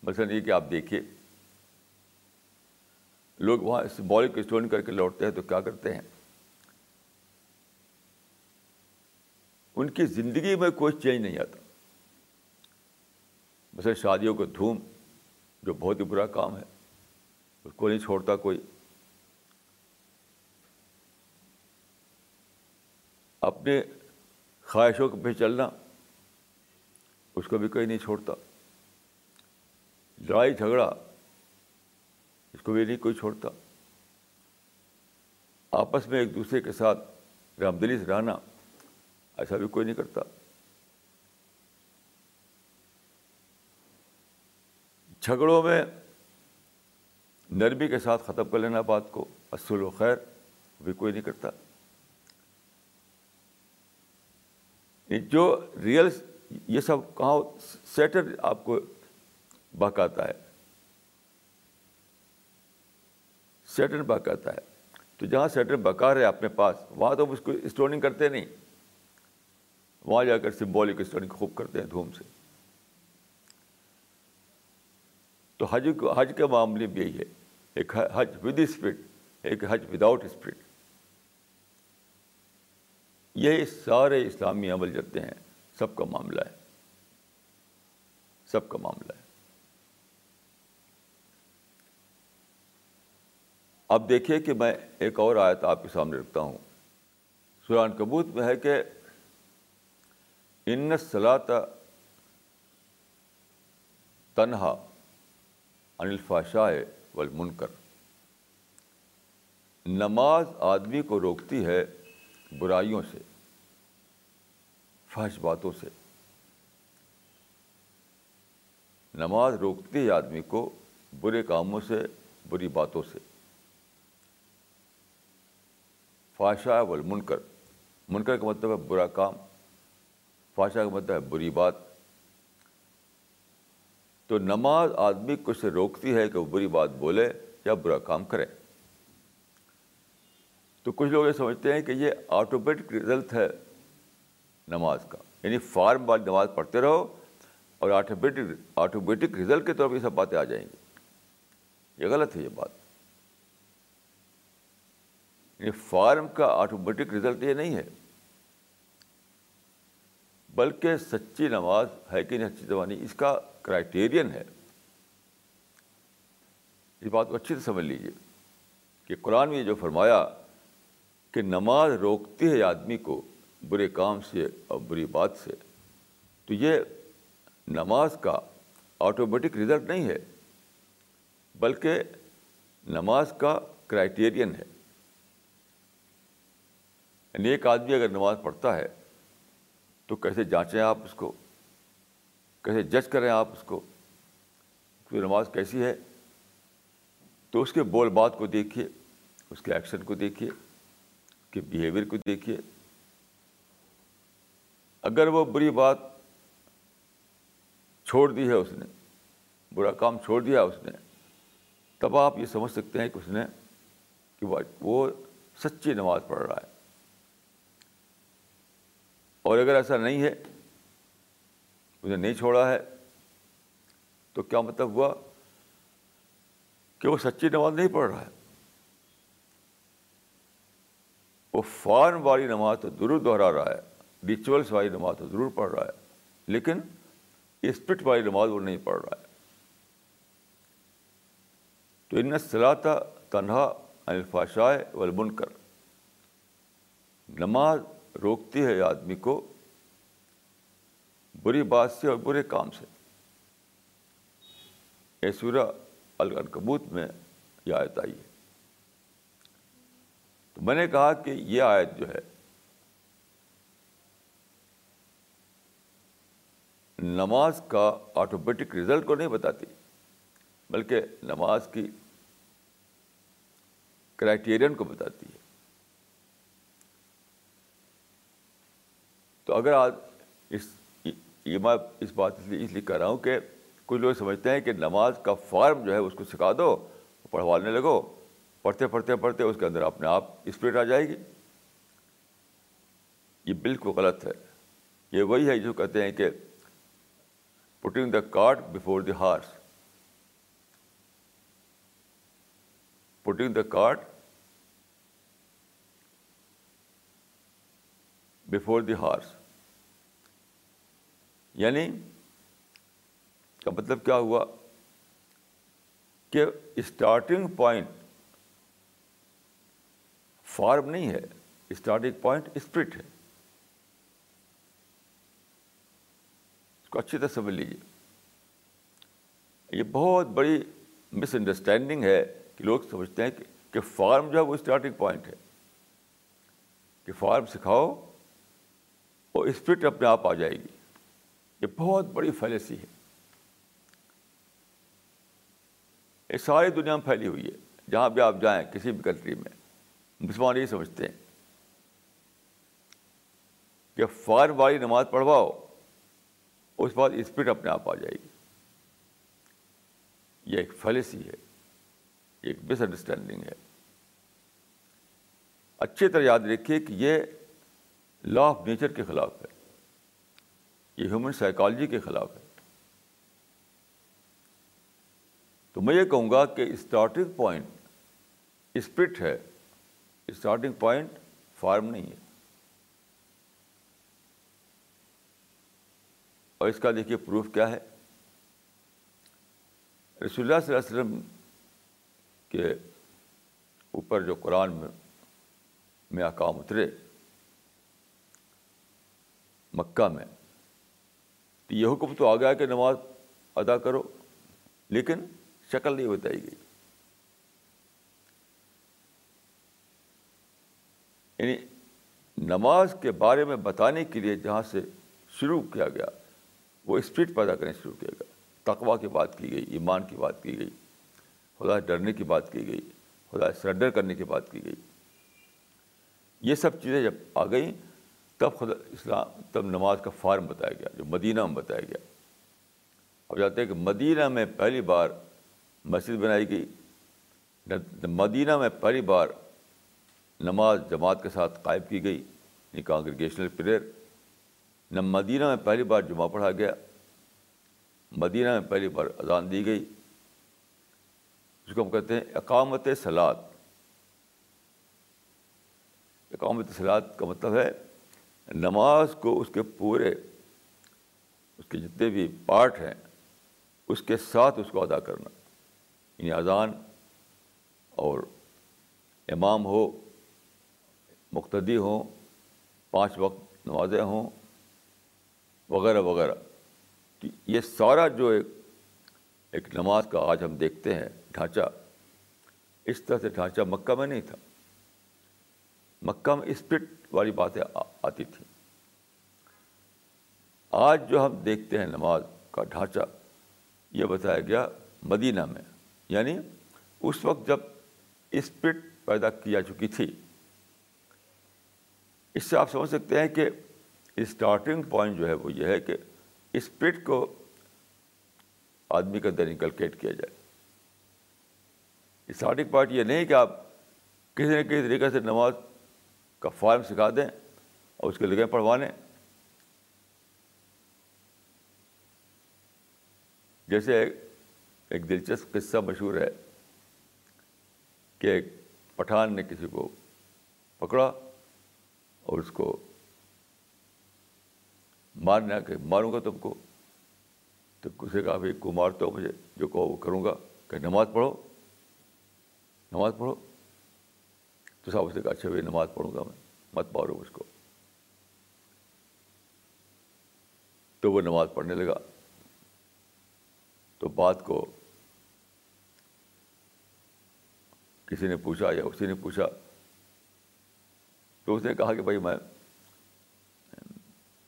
مثلاً یہ کہ آپ دیکھیے لوگ وہاں سمبولک اسٹون کر کے لوٹتے ہیں تو کیا کرتے ہیں؟ ان کی زندگی میں کوئی چینج نہیں آتا۔ مثلا شادیوں کو دھوم، جو بہت ہی برا کام ہے، اس کو نہیں چھوڑتا کوئی۔ اپنے خواہشوں کے پہ چلنا، اس کو بھی کوئی نہیں چھوڑتا۔ لڑائی جھگڑا اس کو بھی نہیں کوئی چھوڑتا۔ آپس میں ایک دوسرے کے ساتھ رامدلی سے رہنا ایسا بھی کوئی نہیں کرتا۔ جھگڑوں میں نرمی کے ساتھ ختم کر لینا بات کو اصل و خیر بھی کوئی نہیں کرتا۔ جو ریئل یہ سب کہاں سیٹر آپ کو بہکاتا ہے۔ سیٹر بہکاتا ہے۔ تو جہاں سیٹر بکا رہے اپنے پاس، وہاں تو اس کو اسٹوننگ کرتے نہیں۔ وہاں جا کر سمبولک اسٹوننگ خوب کرتے ہیں دھوم سے۔ تو حج کو، حج کے معاملے بھی یہی ہے۔ ایک حج ود اسپرٹ ایک حج وداؤٹ اسپرٹ یہ سارے اسلامی عمل جاتے ہیں۔ سب کا معاملہ ہے۔ سب کا معاملہ ہے۔ اب دیکھیے کہ میں ایک اور آیت آپ کے سامنے رکھتا ہوں۔ سران کبوت میں ہے کہ ان صلاح تنہا انلفا شاہ والمنکر۔ نماز آدمی کو روکتی ہے برائیوں سے، فحش باتوں سے۔ نماز روکتی ہے آدمی کو برے کاموں سے، بری باتوں سے۔ فاشا و منکر منکر کا مطلب ہے برا کام فاشا کا مطلب ہے بری بات۔ تو نماز آدمی کو سے روکتی ہے کہ وہ بری بات بولے یا برا کام کرے۔ تو کچھ لوگ یہ سمجھتے ہیں کہ یہ آٹومیٹک رزلٹ ہے نماز کا۔ یعنی فارم والی نماز پڑھتے رہو اور آٹومیٹک آٹومیٹک رزلٹ کے طور پر یہ سب باتیں آ جائیں گی۔ یہ غلط ہے یہ بات۔ یعنی فارم کا آٹومیٹک رزلٹ یہ نہیں ہے۔ بلکہ سچی نماز ہے کہ نہیں سچی زبانی، اس کا کرائٹیرین ہے۔ اس بات کو اچھی سے سمجھ لیجیے کہ قرآن میں جو فرمایا کہ نماز روکتی ہے آدمی کو برے کام سے اور بری بات سے، تو یہ نماز کا آٹومیٹک رزلٹ نہیں ہے، بلکہ نماز کا کرائٹیرین ہے۔ یعنی ایک آدمی اگر نماز پڑھتا ہے، تو کیسے جانچیں آپ اس کو؟ کیسے جج کریں آپ اس کو؟ کہ نماز کیسی ہے؟ تو اس کے بول بات کو دیکھیے، اس کے ایکشن کو دیکھیے، اس کے بیہیویئر کو دیکھیے۔ اگر وہ بری بات چھوڑ دی ہے اس نے، برا کام چھوڑ دیا اس نے، تب آپ یہ سمجھ سکتے ہیں کہ اس نے، کہ وہ سچی نماز پڑھ رہا ہے۔ اور اگر ایسا نہیں ہے اسے نہیں چھوڑا ہے، تو کیا مطلب ہوا کہ وہ سچی نماز نہیں پڑھ رہا ہے؟ وہ فارم والی نماز تو ضرور دہرا رہا ہے ریچولس والی نماز تو ضرور پڑھ رہا ہے، لیکن اسپٹ والی نماز وہ نہیں پڑھ رہا ہے۔ تو ان صلاح تنہا الفاشائے والمنکر۔ کر نماز روکتی ہے آدمی کو بری بات سے اور برے کام سے۔ سورہ الکبوت میں یہ آیت آئی ہے۔ تو میں نے کہا کہ یہ آیت جو ہے، نماز کا آٹومیٹک رزلٹ کو نہیں بتاتی، بلکہ نماز کی کرائٹیرین کو بتاتی ہے۔ اگر آج اس یہ میں اس بات اس لیے اس لیے کہہ رہا ہوں کہ کچھ لوگ سمجھتے ہیں کہ نماز کا فارم جو ہے اس کو سکھا دو، پڑھوانے لگو، پڑھتے پڑھتے پڑھتے اس کے اندر اپنے آپ اسپرٹ آ جائے گی۔ یہ بالکل غلط ہے۔ یہ وہی ہے جو کہتے ہیں کہ putting the cart before the horse putting the cart before the horse یعنی کا مطلب کیا ہوا کہ اسٹارٹنگ پوائنٹ فارم نہیں ہے اسٹارٹنگ پوائنٹ اسپرٹ ہے۔ اس کو اچھی طرح سمجھ لیجیے یہ بہت بڑی مس انڈرسٹینڈنگ ہے کہ لوگ سمجھتے ہیں کہ فارم جو ہے وہ اسٹارٹنگ پوائنٹ ہے۔ کہ فارم سکھاؤ اور اسپرٹ اپنے آپ آ جائے گی۔ یہ بہت بڑی فیلسی ہے۔ یہ ساری دنیا میں پھیلی ہوئی ہے۔ جہاں بھی آپ جائیں کسی بھی کنٹری میں، مسلمان یہی سمجھتے ہیں کہ فارم والی نماز پڑھواؤ، اس بعد اسپرٹ اپنے آپ آ جائے گی۔ یہ ایک فیلسی ہے، یہ ایک مس انڈرسٹینڈنگ ہے۔ اچھی طرح یاد رکھیے کہ یہ لا آف نیچر کے خلاف ہے۔ یہ ہیومن سائیکالوجی کے خلاف ہے۔ تو میں یہ کہوں گا کہ اسٹارٹنگ پوائنٹ اسپرٹ ہے۔ اسٹارٹنگ پوائنٹ فارم نہیں ہے۔ اور اس کا دیکھیے پروف کیا ہے۔ رسول اللہ صلی اللہ علیہ وسلم کے اوپر جو قرآن میں میں احکام اترے، مکہ میں تو یہ حکم تو آ گیا کہ نماز ادا کرو، لیکن شکل نہیں بتائی گئی۔ یعنی نماز کے بارے میں بتانے کے لیے جہاں سے شروع کیا گیا، وہ اسپرٹ پیدا کرنے شروع کیا گیا۔ تقوا کی بات کی گئی، ایمان کی بات کی گئی، خدا ڈرنے کی بات کی گئی، خدا سرنڈر کرنے کی بات کی گئی۔ یہ سب چیزیں جب آ گئیں تب خدا اسلام تب نماز کا فارم بتایا گیا، جو مدینہ میں بتایا گیا۔ اب جاتے ہیں کہ مدینہ میں پہلی بار مسجد بنائی گئی۔ مدینہ میں پہلی بار نماز جماعت کے ساتھ قائم کی گئی یعنی کانگریگیشنل پریئر نہ مدینہ میں پہلی بار جمعہ پڑھا گیا، مدینہ میں پہلی بار اذان دی گئی۔ اس کو ہم کہتے ہیں اقامت سلاد اقامت سلاد کا مطلب ہے نماز کو اس کے پورے، اس کے جتنے بھی پارٹ ہیں، اس کے ساتھ اس کو ادا کرنا۔ یعنی اذان اور امام ہو، مقتدی ہوں، پانچ وقت نمازیں ہوں، وغیرہ وغیرہ۔ یہ سارا جو ایک ایک نماز کا آج ہم دیکھتے ہیں، ڈھانچہ، اس طرح سے ڈھانچہ مکہ میں نہیں تھا۔ مکہ میں اسپرٹ والی باتیں آتی تھیں۔ آج جو ہم دیکھتے ہیں نماز کا ڈھانچہ، یہ بتایا گیا مدینہ میں۔ یعنی اس وقت جب اسپرٹ پیدا کی جا چکی تھی، اس سے آپ سمجھ سکتے ہیں کہ اسٹارٹنگ پوائنٹ جو ہے وہ یہ ہے کہ اسپرٹ کو آدمی کے اندر انکلکیٹ کیا جائے۔ اسٹارٹنگ پوائنٹ یہ نہیں کہ آپ کسی نہ کسی طریقے سے نماز کا فارم سکھا دیں اور اس کے لگے پڑھوانے۔ جیسے ایک دلچسپ قصہ مشہور ہے کہ ایک پٹھان نے کسی کو پکڑا اور اس کو مارنا کہ ماروں گا تم کو؟ تو کسی کہا، بھائی کو مار تو مجھے جو کہو وہ کروں گا۔ کہ نماز پڑھو نماز پڑھو۔ تو صاحب نے کہا اچھا بھائی نماز پڑھوں گا میں، مت مارو اس کو۔ تو وہ نماز پڑھنے لگا۔ تو بات کو کسی نے پوچھا یا اسی نے پوچھا، تو اس نے کہا کہ بھائی، میں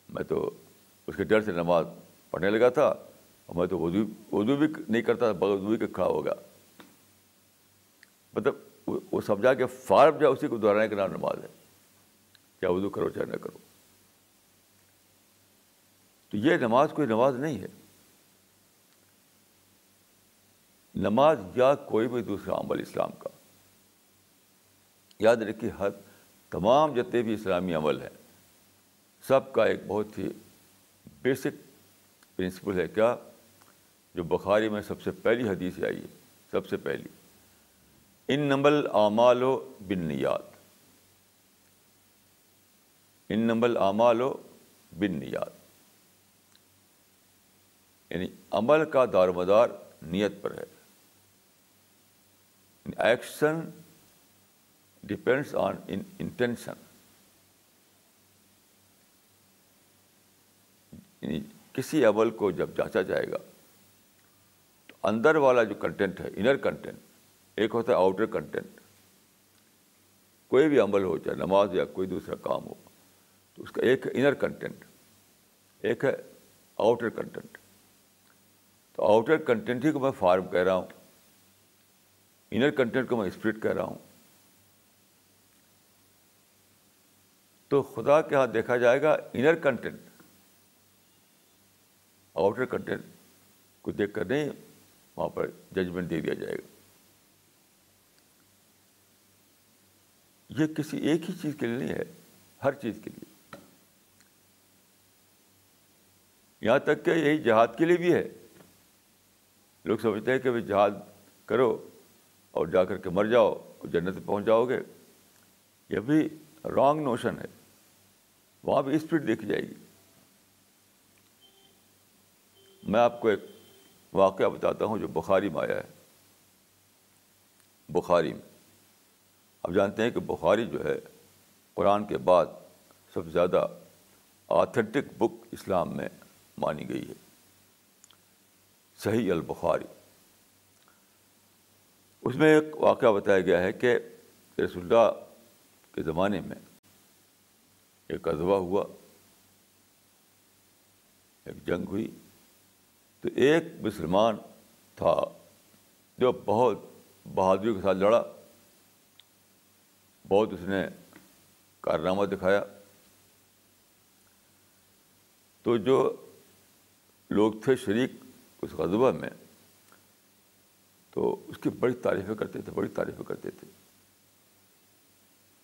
میں تو اس کے ڈر سے نماز پڑھنے لگا تھا، اور میں تو وضو وضو بھی نہیں کرتا تھا وضو کے کھڑا ہو گیا۔ مطلب وہ سمجھا کہ فارم جو اسی کو دہرانے کا نام نماز ہے۔ کیا وضو کرو چاہے نہ کرو۔ تو یہ نماز کوئی نماز نہیں ہے۔ نماز یا کوئی بھی دوسرا عمل اسلام کا۔ یاد رکھیے، ہر تمام جتنے بھی اسلامی عمل ہیں، سب کا ایک بہت ہی بیسک پرنسپل ہے۔ کیا؟ جو بخاری میں سب سے پہلی حدیث آئی ہے، سب سے پہلی۔ ان نمبل اعمال و بن ان نمبل اعمال و بن نیات یعنی عمل کا دار مدار نیت پر ہے. ایکشن ڈپینڈس آن انٹینشن یعنی کسی عمل کو جب جانچا جائے گا تو اندر والا جو کنٹینٹ ہے انر کنٹینٹ ایک ہوتا ہے آؤٹر کنٹینٹ کوئی بھی عمل ہو چاہے، نماز یا کوئی دوسرا کام ہو، تو اس کا ایک ہے انر کنٹینٹ ایک ہے آؤٹر کنٹینٹ تو آؤٹر کنٹینٹ ہی کو میں فارم کہہ رہا ہوں انر کنٹینٹ کو میں اسپرٹ کہہ رہا ہوں۔ تو خدا کے ہاں دیکھا جائے گا انر کنٹینٹ آؤٹر کنٹینٹ کو دیکھ کر نہیں، وہاں پر ججمنٹ دے دیا جائے گا۔ یہ کسی ایک ہی چیز کے لیے نہیں ہے، ہر چیز کے لیے۔ یہاں تک کہ یہی جہاد کے لیے بھی ہے۔ لوگ سمجھتے ہیں کہ بھائی جہاد کرو اور جا کر کے مر جاؤ جنت پہنچ جاؤ گے۔ یہ بھی رانگ نوشن ہے۔ وہاں بھی اسپیڈ دیکھی جائے گی۔ میں آپ کو ایک واقعہ بتاتا ہوں جو بخاری میں آیا ہے۔ بخاری میں۔ اب جانتے ہیں کہ بخاری جو ہے، قرآن کے بعد سب سے زیادہ آتھینٹک بک اسلام میں مانی گئی ہے۔ صحیح البخاری۔ اس میں ایک واقعہ بتایا گیا ہے کہ رسول اللہ کے زمانے میں ایک ازوا ہوا، ایک جنگ ہوئی۔ تو ایک مسلمان تھا جو بہت بہادری کے ساتھ لڑا۔ بہت اس نے کارنامہ دکھایا۔ تو جو لوگ تھے شریک اس غذبہ میں، تو اس کی بڑی تعریفیں کرتے تھے، بڑی تعریفیں کرتے تھے۔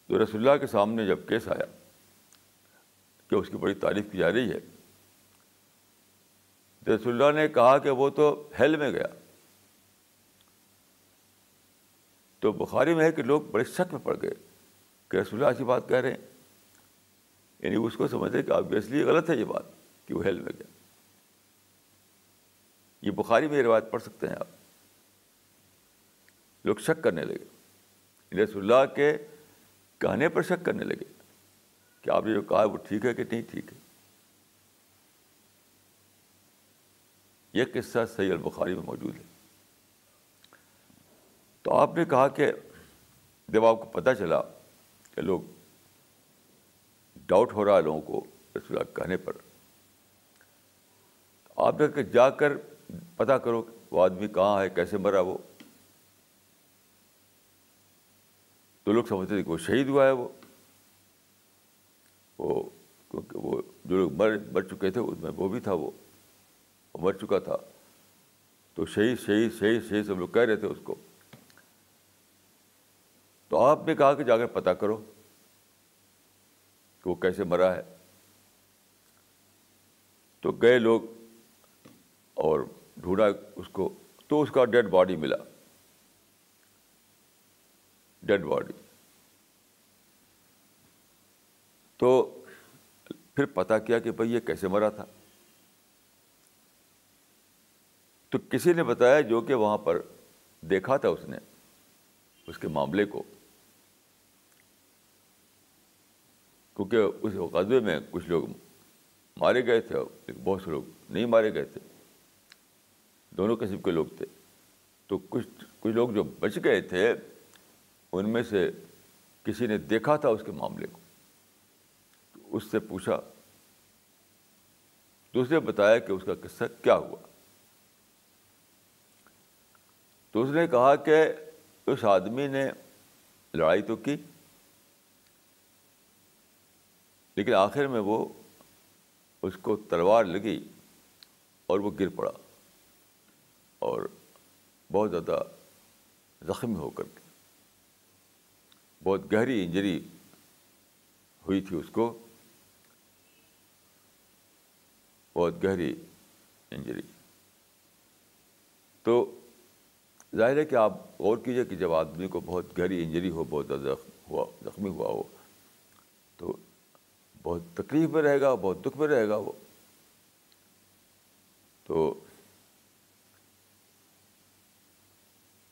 تو رسول اللہ کے سامنے جب کیس آیا کہ اس کی بڑی تعریف کی جا رہی ہے رسول اللہ نے کہا کہ وہ تو ہیل میں گیا۔ تو بخاری میں ہے کہ لوگ بڑے شک میں پڑ گئے۔ کہ رسول اللہ ایسی بات کہہ رہے ہیں۔ یعنی اس کو سمجھتے کہ آبویسلی غلط ہے یہ بات کہ وہ ہیل میں گیا یہ بخاری میں روایت پڑھ سکتے ہیں آپ۔ لوگ شک کرنے لگے۔ یعنی رسول اللہ کے کہنے پر شک کرنے لگے کہ آپ نے جو کہا وہ ٹھیک ہے کہ نہیں ٹھیک ہے۔ یہ قصہ صحیح البخاری میں موجود ہے۔ تو آپ نے کہا کہ جب آپ کو پتہ چلا کہ لوگ ڈاؤٹ ہو رہا ہے لوگوں کو رسول اللہ کہنے پر۔ آپ نے کہ جا کر پتہ کرو وہ آدمی کہاں ہے، کیسے مرا وہ۔ تو لوگ سمجھتے تھے کہ وہ شہید ہوا ہے وہ۔ وہ کیونکہ وہ جو لوگ مر مر چکے تھے، اس میں وہ بھی تھا وہ۔ مر چکا تھا۔ تو شہید شہید شہید شہید سب لوگ کہہ رہے تھے اس کو۔ تو آپ نے کہا کہ جا کر پتہ کرو کہ وہ کیسے مرا ہے۔ تو گئے لوگ اور ڈھونڈا اس کو، تو اس کا ڈیڈ باڈی ملا۔ Dead body. تو پھر پتہ کیا کہ بھائی یہ کیسے مرا تھا۔ تو کسی نے بتایا جو کہ وہاں پر دیکھا تھا اس نے، اس کے معاملے کو۔ کیونکہ اس قصبے میں کچھ لوگ مارے گئے تھے اور بہت سے لوگ نہیں مارے گئے تھے۔ دونوں قسم کے لوگ تھے۔ تو کچھ کچھ لوگ جو بچ گئے تھے، ان میں سے کسی نے دیکھا تھا اس کے معاملے کو۔ اس سے پوچھا۔ تو اس نے بتایا کہ اس کا قصہ کیا ہوا۔ تو اس نے کہا کہ اس آدمی نے لڑائی تو کی۔ لیکن آخر میں وہ اس کو تلوار لگی اور وہ گر پڑا اور بہت زیادہ زخمی ہو کر کے، بہت گہری انجری ہوئی تھی اس کو، بہت گہری انجری۔ تو ظاہر ہے کہ آپ غور کیجیے کہ جب آدمی کو بہت گہری انجری ہو، بہت زیادہ ہوا زخمی ہوا ہو، تو بہت تکلیف میں رہے گا، بہت دکھ میں رہے گا وہ۔ تو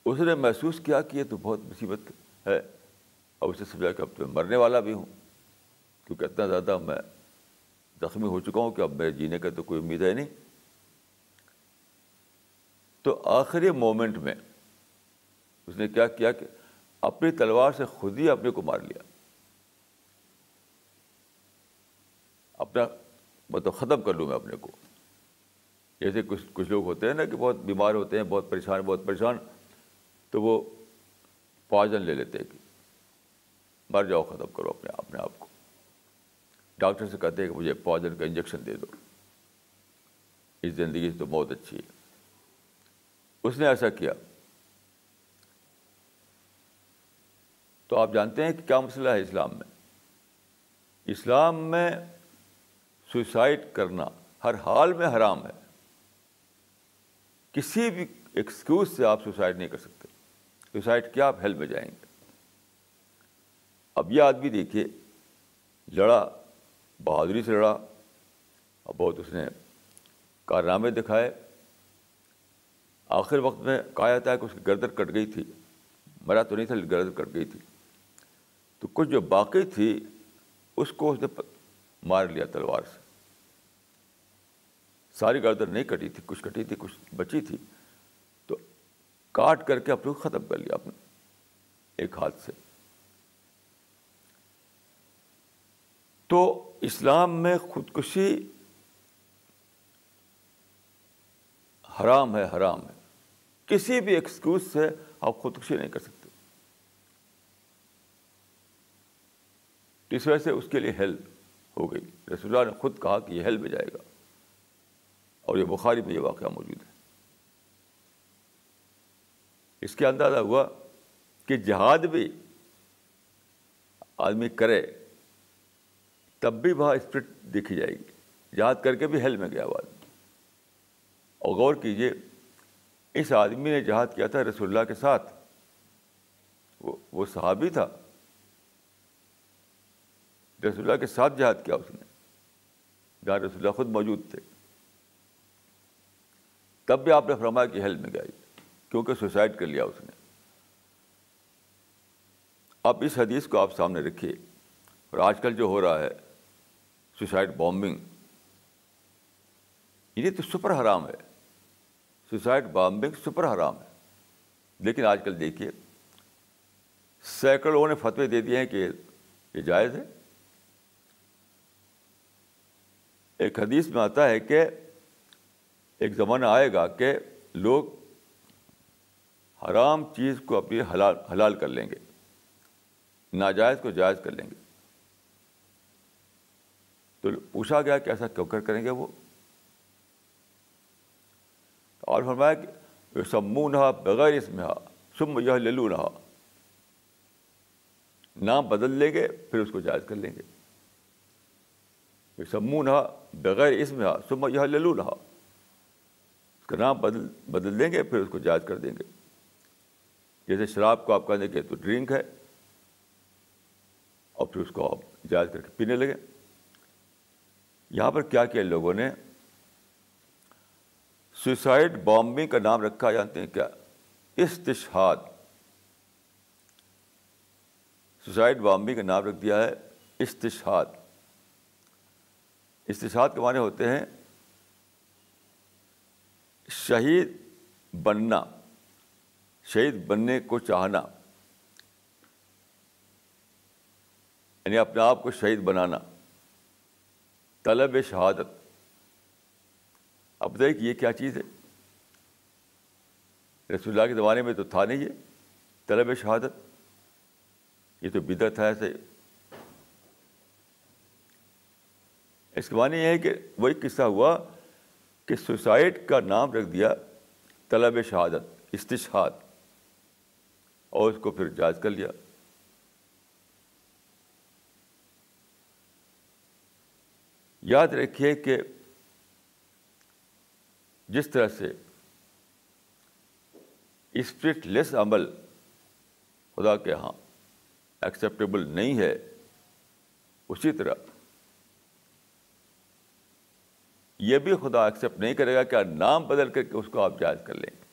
اس نے محسوس کیا کہ یہ تو بہت مصیبت ہے۔ اور اسے سمجھا کہ اب تو میں مرنے والا بھی ہوں۔ کیونکہ اتنا زیادہ میں زخمی ہو چکا ہوں کہ اب میرے جینے کا تو کوئی امید ہے نہیں۔ تو آخری مومنٹ میں اس نے کیا کیا کہ اپنی تلوار سے خود ہی اپنے کو مار لیا۔ اپنا مطلب ختم کر لوں میں اپنے کو۔ جیسے کچھ کچھ لوگ ہوتے ہیں نا کہ بہت بیمار ہوتے ہیں، بہت پریشان بہت پریشان، تو وہ پوائزن لے لیتے ہیں کہ مر جاؤ، ختم کرو اپنے اپنے آپ کو۔ ڈاکٹر سے کہتے ہیں کہ مجھے پوائزن کا انجیکشن دے دو۔ اس زندگی سے تو بہت اچھی ہے۔ اس نے ایسا کیا۔ تو آپ جانتے ہیں کہ کیا مسئلہ ہے اسلام میں؟ اسلام میں سوسائڈ کرنا ہر حال میں حرام ہے۔ کسی بھی ایکسکیوز سے آپ سوسائڈ نہیں کر سکتے۔ سوسائڈ کیا آپ ہیلپ میں جائیں گے۔ اب یہ آدمی دیکھیے، لڑا، بہادری سے لڑا۔ اور بہت اس نے کارنامے دکھائے۔ آخر وقت میں کہا جاتا ہے کہ اس کی گردر کٹ گئی تھی۔ مرا تو نہیں تھا گردر کٹ گئی تھی۔ تو کچھ جو باقی تھی، اس کو اس نے مار لیا تلوار سے۔ ساری گردر نہیں کٹی تھی، کچھ کٹی تھی، کچھ بچی تھی۔ تو کاٹ کر کے اپنے ختم کر لیا اپنے ایک ہاتھ سے۔ تو اسلام میں خودکشی حرام ہے حرام ہے۔ کسی بھی ایکسکیوز سے آپ خودکشی نہیں کر سکتے۔ اس وجہ سے اس کے لیے ہیلپ ہو گئی۔ رسول اللہ نے خود کہا کہ یہ ہیلپ میں جائے گا۔ اور یہ بخاری میں یہ واقعہ موجود ہے۔ اس کے اندازہ ہوا کہ جہاد بھی آدمی کرے تب بھی وہاں اسپرٹ دیکھی جائے گی۔ جہاد کر کے بھی ہیل میں گیا وہ آدمی۔ اور غور کیجیے اس آدمی نے جہاد کیا تھا رسول اللہ کے ساتھ۔ وہ وہ صحابی تھا۔ رسول اللہ کے ساتھ جہاد کیا اس نے۔ جہاں رسول اللہ خود موجود تھے۔ تب بھی آپ نے فرمایا کہ ہیل میں گیا کیونکہ سوسائڈ کر لیا اس نے۔ اب اس حدیث کو آپ سامنے رکھیے۔ اور آج کل جو ہو رہا ہے سوسائڈ بامبنگ یہ تو سپر حرام ہے۔ سوسائڈ بامبنگ سپر حرام ہے۔ لیکن آج کل دیکھیے، سینکڑوں نے فتوے دے دیے ہیں کہ یہ جائز ہے۔ ایک حدیث میں آتا ہے کہ ایک زمانہ آئے گا کہ لوگ حرام چیز کو اپنی حلال حلال کر لیں گے، ناجائز کو جائز کر لیں گے۔ تو پوچھا گیا کہ ایسا کیوں کر کریں گے وہ؟ اور فرمایا کہ سمو نہا بغیر اس میں سم یہ للو نہا نام بدل لیں گے، پھر اس کو جائز کر لیں گے۔ سمو نہا بغیر اس میں سم یہ للو نہا کا نام بدل بدل دیں گے، پھر اس کو جائز کر دیں گے۔ جیسے شراب کو آپ کہنے کے تو ڈرنک ہے، اور پھر اس کو آپ جائز کر کے پینے لگے۔ یہاں پر کیا کیا لوگوں نے؟ سوسائڈ بامبنگ کا نام رکھا، جانتے ہیں کیا؟ استشہاد۔ سوسائڈ بامبنگ کا نام رکھ دیا ہے، استشہاد۔ استشہاد کے معنی ہوتے ہیں شہید بننا، شہید بننے کو چاہنا یعنی اپنے آپ کو شہید بنانا، طلب شہادت۔ اب بتائیے کہ یہ کیا چیز ہے؟ رسول اللہ کے زمانے میں تو تھا نہیں یہ طلب شہادت، یہ تو بدت ہے ایسے۔ اس کے معنی یہ ہے کہ وہی قصہ ہوا کہ سوسائڈ کا نام رکھ دیا طلب شہادت، استشہاد، اور اس کو پھر جائز کر لیا۔ یاد رکھیے کہ جس طرح سے اسپرٹ لیس عمل خدا کے ہاں ایکسیپٹیبل نہیں ہے، اسی طرح یہ بھی خدا ایکسیپٹ نہیں کرے گا کہ نام بدل کر کے اس کو آپ جائز کر لیں۔